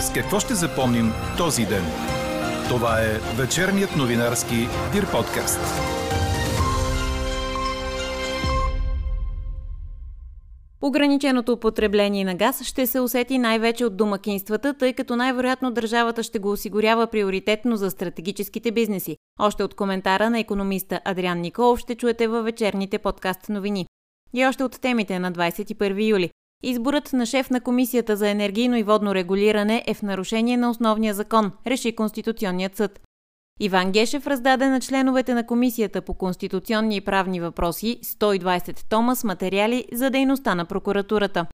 С какво ще запомним този ден? Това е вечерният новинарски Дир подкаст. Ограниченото употребление на газ ще се усети най-вече от домакинствата, тъй като най-вероятно държавата ще го осигурява приоритетно за стратегическите бизнеси. Още от коментара на економиста Адриан Николов ще чуете във вечерните подкаст новини. И още от темите на 21 юли. Изборът на шеф на Комисията за енергийно и водно регулиране е в нарушение на основния закон, реши Конституционният съд. Иван Гешев раздаде на членовете на Комисията по конституционни и правни въпроси 120 тома с материали за дейността на прокуратурата.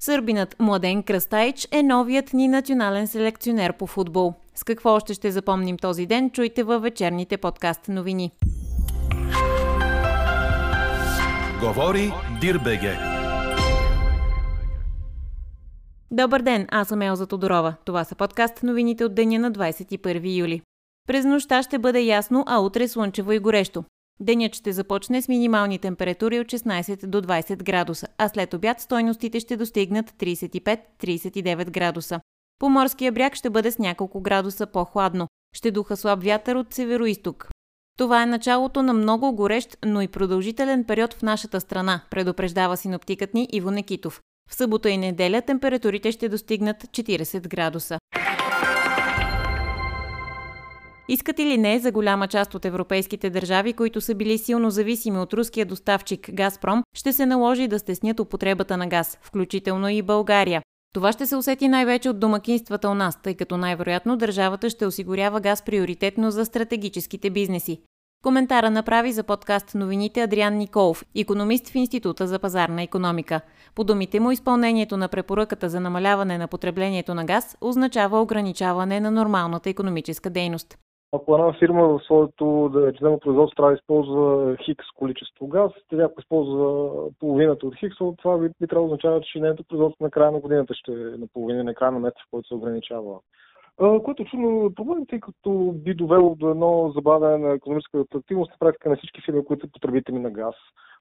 Сърбинът Младен Кръстайч е новият ни национален селекционер по футбол. С какво още ще запомним този ден, чуйте във вечерните подкаст новини. Говори Дирбеге. Добър ден, аз съм Елза Тодорова. Това са подкаст новините от деня на 21 юли. През нощта ще бъде ясно, а утре слънчево и горещо. Денят ще започне с минимални температури от 16 до 20 градуса, а след обяд стойностите ще достигнат 35-39 градуса. По морския бряг ще бъде с няколко градуса по-хладно. Ще духа слаб вятър от северо-исток. Това е началото на много горещ, но и продължителен период в нашата страна, предупреждава синоптикът ни Иво Некитов. В събота и неделя температурите ще достигнат 40 градуса. Искат или не, за голяма част от европейските държави, които са били силно зависими от руския доставчик Газпром, ще се наложи да стеснят употребата на газ, включително и България. Това ще се усети най-вече от домакинствата у нас, тъй като най-вероятно държавата ще осигурява газ приоритетно за стратегическите бизнеси. Коментара направи за подкаст новините Адриан Николов, економист в Института за пазарна економика. По думите му, изпълнението на препоръката за намаляване на потреблението на газ означава ограничаване на нормалната економическа дейност. Ако една фирма в своето да речем, производство трябва да използва хикс количество газ, тя ако използва половината от хикс, това би, би трябвало да означава, че нейното производство на края на годината ще е на половина, на края на месеца, в който се ограничава. Което е чудно проблем, тъй като би довело до едно забавяне на економическата активност на практика на всички фирми, които са потребители на газ.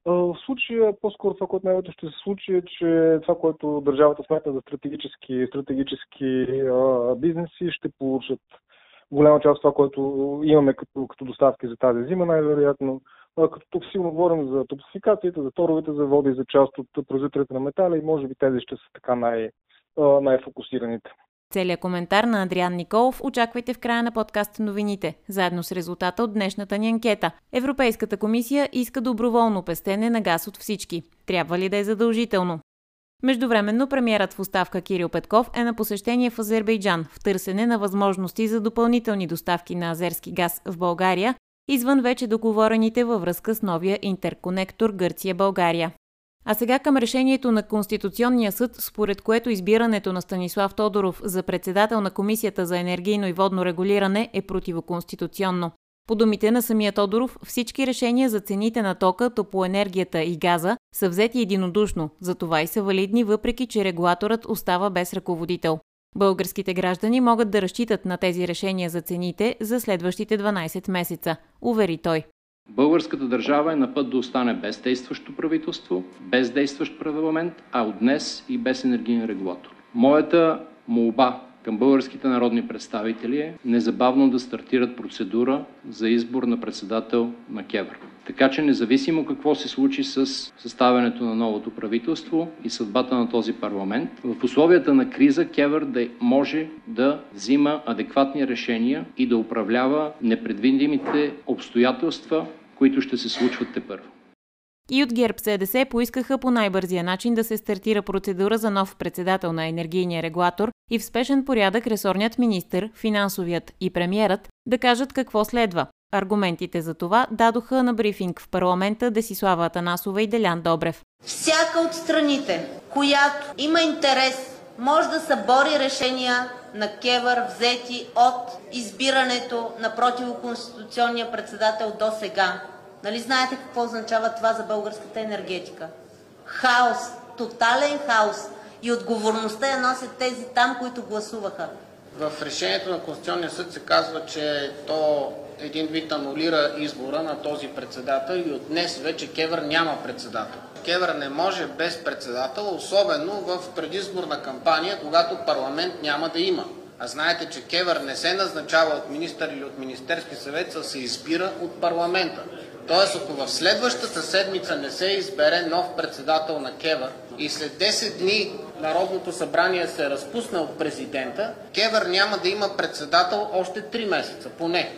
В случая, по-скоро това, което най-вече ще се случи е, че това, което държавата сметна за стратегически, стратегически бизнеси, ще получат голяма част от това, което имаме като, като доставки за тази зима, най-вероятно. Като тук силно говорим за топсификацията, за торовите заводи, за част от производителите на метали и може би тези ще са така най- най-фокусираните. Целият коментар на Адриан Николов очаквайте в края на подкаст новините, заедно с резултата от днешната ни анкета. Европейската комисия иска доброволно пестене на газ от всички. Трябва ли да е задължително? Междувременно премиерът в оставка Кирил Петков е на посещение в Азербайджан в търсене на възможности за допълнителни доставки на азерски газ в България, извън вече договорените във връзка с новия интерконектор Гърция-България. А сега към решението на Конституционния съд, според което избирането на Станислав Тодоров за председател на Комисията за енергийно и водно регулиране е противоконституционно. По думите на самия Тодоров, всички решения за цените на тока, топлоенергията и газа са взети единодушно, затова и са валидни, въпреки че регулаторът остава без ръководител. Българските граждани могат да разчитат на тези решения за цените за следващите 12 месеца, увери той. Българската държава е на път да остане без действащо правителство, без действащ парламент, а от днес и без енергиен регулатор. Моята молба към българските народни представители е незабавно да стартират процедура за избор на председател на КЕВР. Така че независимо какво се случи с съставянето на новото правителство и съдбата на този парламент, в условията на криза КЕВР да може да взима адекватни решения и да управлява непредвидимите обстоятелства, които ще се случват те първо. И от ГЕРБ СДС поискаха по най-бързия начин да се стартира процедура за нов председател на енергийния регулатор и в спешен порядък ресорният министр, финансовият и премиерът да кажат какво следва. Аргументите за това дадоха на брифинг в парламента Десислава Атанасова и Делян Добрев. Всяка от страните, която има интерес, може да събори решения на Кевър, взети от избирането на противоконституционния председател до сега. Нали знаете какво означава това за българската енергетика? Хаос, тотален хаос и отговорността я носят тези там, които гласуваха. В решението на Конституционния съд се казва, че то един вид анулира избора на този председател и от днес вече Кевър няма председател. Кевър не може без председател, особено в предизборна кампания, когато парламент няма да има. А знаете, че Кевър не се назначава от министър или от Министерски съвет, а се избира от парламента. Тоест, ако в следващата седмица не се избере нов председател на КЕВР и след 10 дни Народното събрание се разпусне от президента, КЕВР няма да има председател още 3 месеца, поне.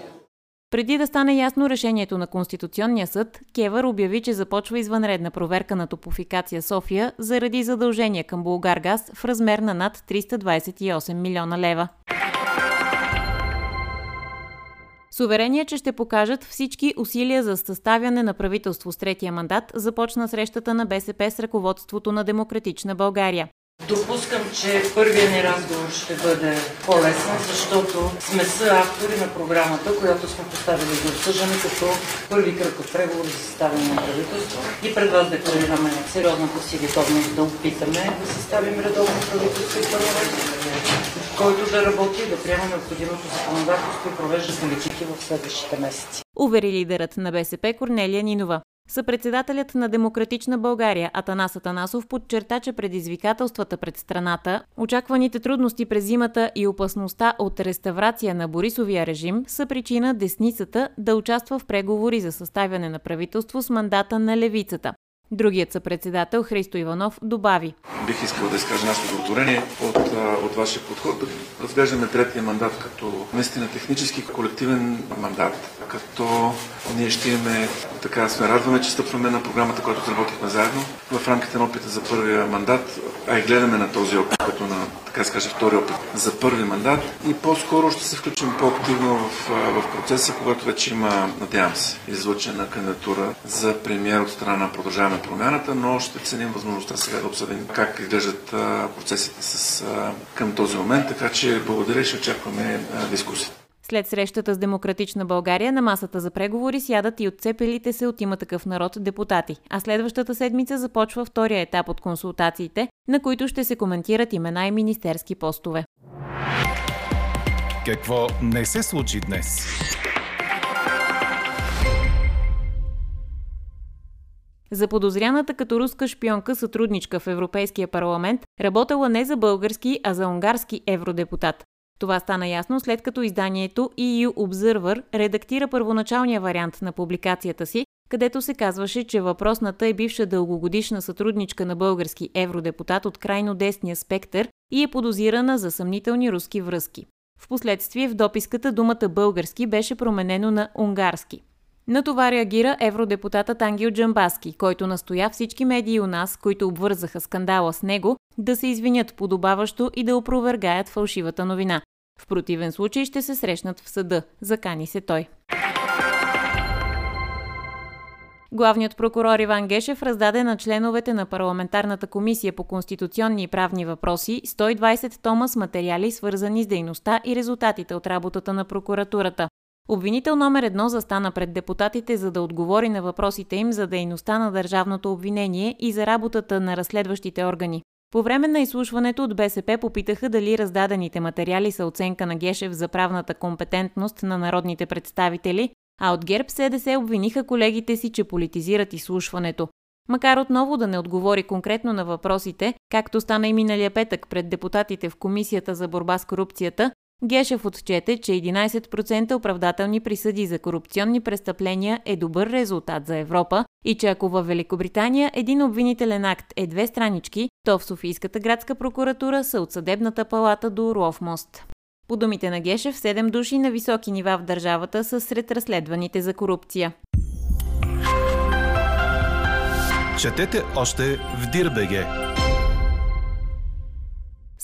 Преди да стане ясно решението на Конституционния съд, Кевър обяви, че започва извънредна проверка на топофикация София заради задължения към Булгаргаз в размер на над 328 милиона лева. С уверение, че ще покажат всички усилия за съставяне на правителство с третия мандат, започна срещата на БСП с ръководството на Демократична България. Допускам, че първият ни разговор ще бъде по-лесен, защото сме автори на програмата, която сме поставили за обсъждане като първи кръг от преговори за съставяне на правителство. И пред вас декларираме сериозната си готовност да опитаме да съставим редовно правителство и парламент който да работи и да приема необходимото законодателство и провежда политики в следващите месеци. Увери лидерът на БСП Корнелия Нинова. Съпредседателят на Демократична България Атанас Атанасов подчерта, че предизвикателствата пред страната, очакваните трудности през зимата и опасността от реставрация на Борисовия режим са причина десницата да участва в преговори за съставяне на правителство с мандата на левицата. Другият съпредседател Христо Иванов добави. Бих искал да изкажа нашето удовлетворение от, от вашия подход. Да разглеждаме третия мандат като наистина технически колективен мандат, като ние ще имаме, така сме радваме, че стъпваме на програмата, която работихме заедно в рамките на опита за първия мандат, а и гледаме на този опит, който на, така се каже, втори опит за първи мандат и по-скоро ще се включим по-активно в, в процеса, когато вече има, надявам се, излъчена кандидатура за премиер от страна на продължаване промяната, но ще ценим възможността сега да обсъдим как изглеждат процесите с, към този момент, така че благодаря и ще очакваме дискусия. След срещата с Демократична България на масата за преговори сядат и отцепелите се от има такъв народ депутати. А следващата седмица започва втория етап от консултациите, на които ще се коментират имена и министерски постове. Какво не се случи днес? Заподозряната като руска шпионка сътрудничка в Европейския парламент работела не за български, а за унгарски евродепутат. Това стана ясно след като изданието EU Observer редактира първоначалния вариант на публикацията си, където се казваше, че въпросната е бивша дългогодишна сътрудничка на български евродепутат от крайно десния спектър и е подозирана за съмнителни руски връзки. Впоследствие в дописката думата български беше променено на унгарски. На това реагира евродепутатът Ангел Джамбаски, който настоя всички медии у нас, които обвързаха скандала с него, да се извинят подобаващо и да опровергаят фалшивата новина. В противен случай ще се срещнат в съда, закани се той. Главният прокурор Иван Гешев раздаде на членовете на парламентарната комисия по конституционни и правни въпроси 120 тома с материали, свързани с дейността и резултатите от работата на прокуратурата. Обвинител номер едно застана пред депутатите, за да отговори на въпросите им за дейността на държавното обвинение и за работата на разследващите органи. По време на изслушването от БСП попитаха дали раздадените материали са оценка на Гешев за правната компетентност на народните представители, а от ГЕРБ СДС обвиниха колегите си, че политизират изслушването. Макар отново да не отговори конкретно на въпросите, както стана и миналия петък пред депутатите в Комисията за борба с корупцията, Гешев отчете, че 11% оправдателни присъди за корупционни престъпления е добър резултат за Европа и че ако във Великобритания един обвинителен акт е две странички, то в Софийската градска прокуратура са от съдебната палата до Орлов мост. По думите на Гешев, 7 души на високи нива в държавата са сред разследваните за корупция. Четете още в Дирбеге!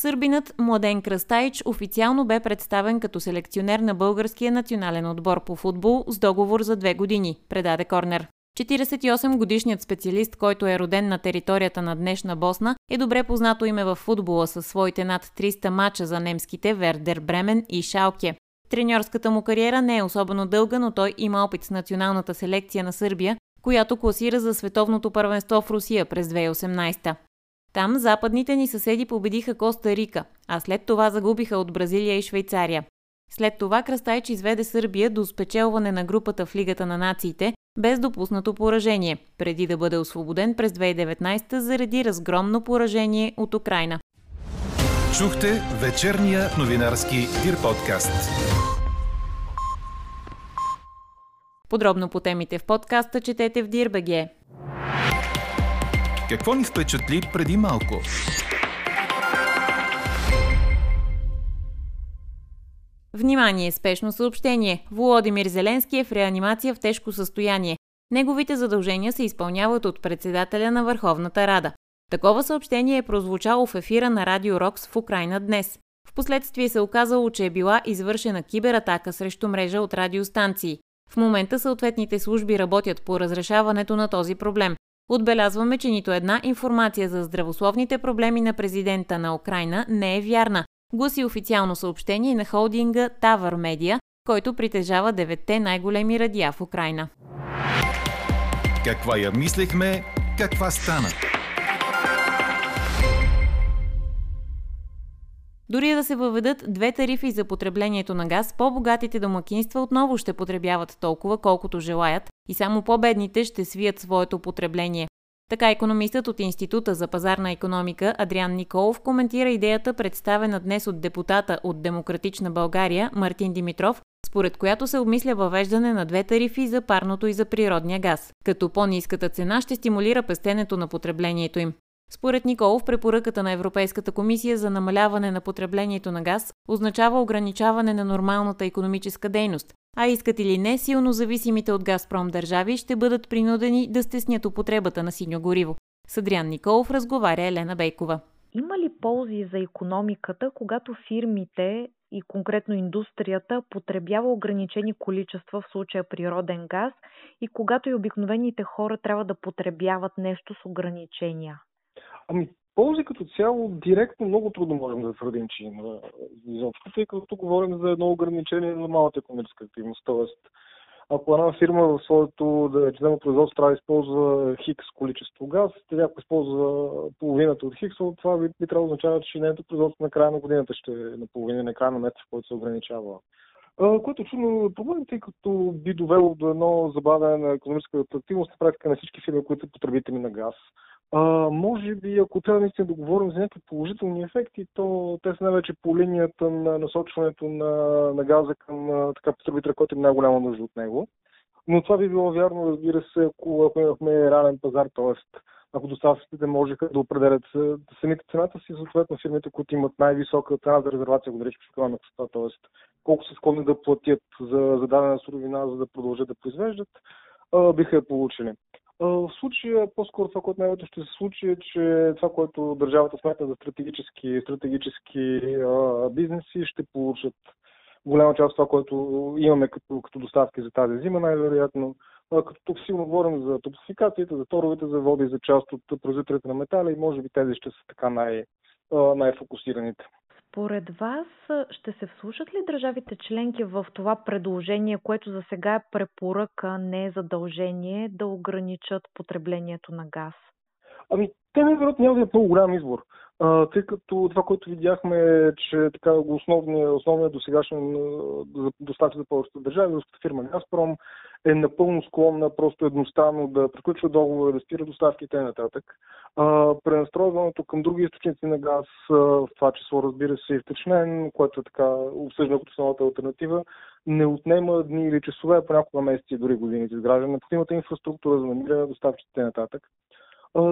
Сърбинът Младен Кръстайч официално бе представен като селекционер на българския национален отбор по футбол с договор за две години, предаде Корнер. 48-годишният специалист, който е роден на територията на днешна Босна, е добре познато име в футбола със своите над 300 мача за немските Вердер Бремен и Шалке. Треньорската му кариера не е особено дълга, но той има опит с националната селекция на Сърбия, която класира за световното първенство в Русия през 2018. Там западните ни съседи победиха Коста Рика, а след това загубиха от Бразилия и Швейцария. След това Кръстайч изведе Сърбия до спечелване на групата в Лигата на нациите, без допуснато поражение, преди да бъде освободен през 2019 заради разгромно поражение от Украина. Чухте вечерния новинарски Дир подкаст. Подробно по темите в подкаста четете в Дирбеге. Какво ни впечатли преди малко? Внимание! Спешно съобщение! Володимир Зеленски е в реанимация в тежко състояние. Неговите задължения се изпълняват от председателя на Върховната Рада. Такова съобщение е прозвучало в ефира на Радио Рокс в Украина днес. Впоследствие се оказало, че е била извършена кибератака срещу мрежа от радиостанции. В момента съответните служби работят по разрешаването на този проблем. Отбелязваме, че нито една информация за здравословните проблеми на президента на Украина не е вярна, гласи официално съобщение на холдинга Тавър Медиа, който притежава деветте най-големи радиа в Украина. Каква я мислехме, каква стана? Дори да се въведат две тарифи за потреблението на газ, по-богатите домакинства отново ще потребяват толкова, колкото желаят и само по-бедните ще свият своето потребление. Така економистът от Института за пазарна економика Адриан Николов коментира идеята представена днес от депутата от Демократична България Мартин Димитров, според която се обмисля въвеждане на две тарифи за парното и за природния газ, като по-низката цена ще стимулира пестенето на потреблението им. Според Николов, препоръката на Европейската комисия за намаляване на потреблението на газ означава ограничаване на нормалната економическа дейност, а искат или не, силно зависимите от Газпром държави ще бъдат принудени да стеснят употребата на синьо гориво. С Николов разговаря Елена Бейкова. Има ли ползи за економиката, когато фирмите и конкретно индустрията потребява ограничени количества, в случая природен газ, и когато и обикновените хора трябва да потребяват нещо с ограничения? Ами, ползи като цяло директно много трудно можем да твърдим, че има изобщо, тъй като говорим за едно ограничение на малата економическа активност. Тоест, ако една фирма в своето да речем, производство трябва да използва хикс количество газ, тя ако използва половината от хикс, това би, би трябвало да означава, че нейното производство на края на годината ще е на половина на края на месеца, в който се ограничава. Което е чудно проблем, тъй като би довело до едно забавяне на економическата активност на практика на всички фирми, които са потребители на газ. А, може би, ако трябва наистина да говорим за някакви положителни ефекти, то те са най-вече по линията на насочването на, на газа към така потребителя, който има най-голяма нужда от него. Но това би било вярно, разбира се, ако, ако имахме ранен пазар, т.е. ако доставчиците можеха да определят самите цената си, съответно фирмите, които имат най-висока цена за резервация, го наричам на частота, т.е. колко са склонни да платят за, за дадена суровина, за да продължат да произвеждат, биха я получили. В случая, по-скоро това, което най-вероятно ще се случи е, че това, което държавата смята за стратегически, стратегически бизнеси, ще получат голяма част от това, което имаме като, като доставки за тази зима, най-вероятно. Като тук силно говорим за топсификацията, за торовете за води, за част от производителите на метали и може би тези ще са така най- най-фокусираните. Според вас ще се вслушат ли държавите членки в това предложение, което за сега е препоръка, не е задължение, да ограничат потреблението на газ? Ами, те най-вероятно няма да имат много голям избор, тъй като това, което видяхме е, че така основният, основният досегашен доставчик за повечето държави, руската фирма Газпром, е напълно склонна просто едностранно да приключва договора, да спира доставките и. А, пренастройването към други източници на газ, в това число разбира се и втечнен, което е така обсъждано като основната альтернатива, не отнема дни или часове, понякога месеци, дори години за изграждане на необходимата инфраструктура за намиране на доставчиците и нататък.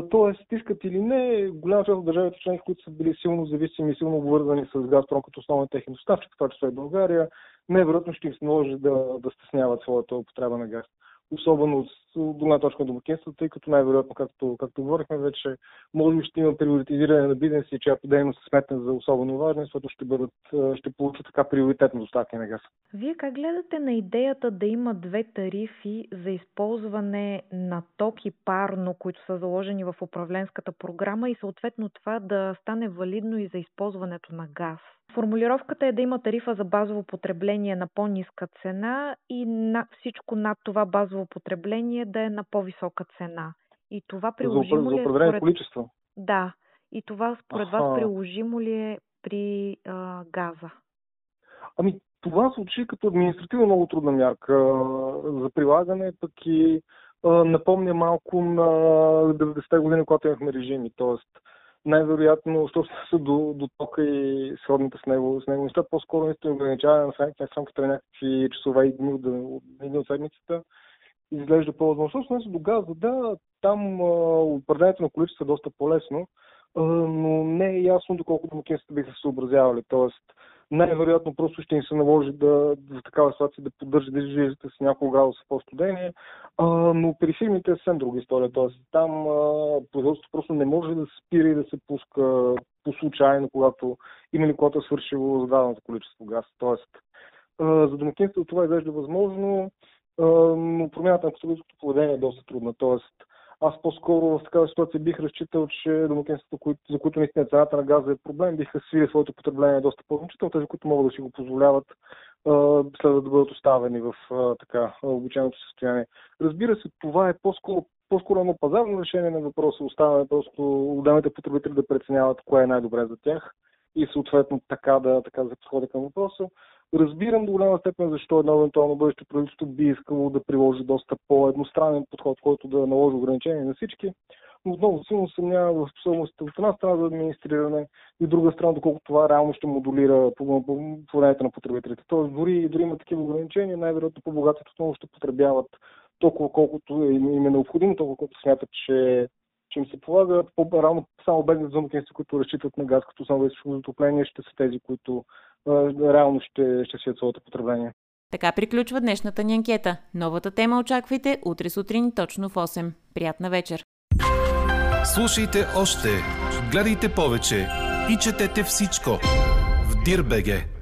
Тоест, искат или не, голяма част от държавите членки, които са били силно зависими, силно обвързани с Газпром като основен техен доставчик, това число е България, невероятно ще им се наложи да, да стесняват своята употреба на газ особено от друга точка на домакинството, тъй като най-вероятно, както, както говорихме вече, може би ще има приоритизиране на бизнеси, чиято дейност се сметне за особено важна, защото ще, бъдат, ще получат така приоритетно доставки на газ. Вие как гледате на идеята да има две тарифи за използване на ток и парно, които са заложени в управленската програма и съответно това да стане валидно и за използването на газ? Формулировката е да има тарифа за базово потребление на по-ниска цена и на всичко над това базово потребление да е на по-висока цена. И това приложимо за, ли е според... количество? Да. И това според Аха. вас приложимо ли е при а, газа? Ами, това звучи като административно много трудна мярка за прилагане, пък и напомня малко на 90-те години, когато имахме режими. Тоест, най-вероятно, що до, до тока и сходните с него, с него неща, по-скоро наистина ограничаване на рамките на някакви часове и дни от, от, от седмицата изглежда по-възможно. Що до газа, да, там определението на количество е доста по-лесно, а, но не е ясно доколко домакинствата биха се съобразявали. Тоест, най-вероятно просто ще им се наложи да, в такава ситуация да поддържат движителите с няколко градуса по-студени, но при фирмите е съвсем друга история. Тоест, там производството просто не може да спира и да се пуска по случайно, когато има ли когато е свършило зададеното количество газ. Тоест, за домакинството това изглежда възможно, но промяната на потребителското поведение е доста трудна. Тоест, аз по-скоро в такава ситуация бих разчитал, че домакинствата, за които наистина цената на газа е проблем, биха свили своето потребление доста по-значително. Тези, които могат да си го позволяват, следва да бъдат оставени в така обичайното състояние. Разбира се, това е по-скоро по-скоро едно пазарно решение на въпроса. Оставяме просто отделните потребители да преценяват кое е най-добре за тях и съответно така да, така да се подходи към въпроса. Разбирам до голяма степен защо едно евентуално бъдеще правителство би искало да приложи доста по-едностранен подход, който да наложи ограничения на всички. Но отново силно съмнявам в способността от една страна за администриране и от друга страна, доколко това реално ще модулира поведението на потребителите. Тоест, дори, дори има такива ограничения, най-вероятно по-богатите отново ще потребяват толкова колкото им е необходимо, толкова колкото смятат, че че им се полага по-рано само бедните домакинства, които разчитат на газ като основа за отопление, ще са тези, които реално ще, ще свият своето потребление. Така приключва днешната ни анкета. Новата тема очаквайте утре сутрин точно в 8. Приятна вечер! Слушайте още, гледайте повече и четете всичко в Дирбеге.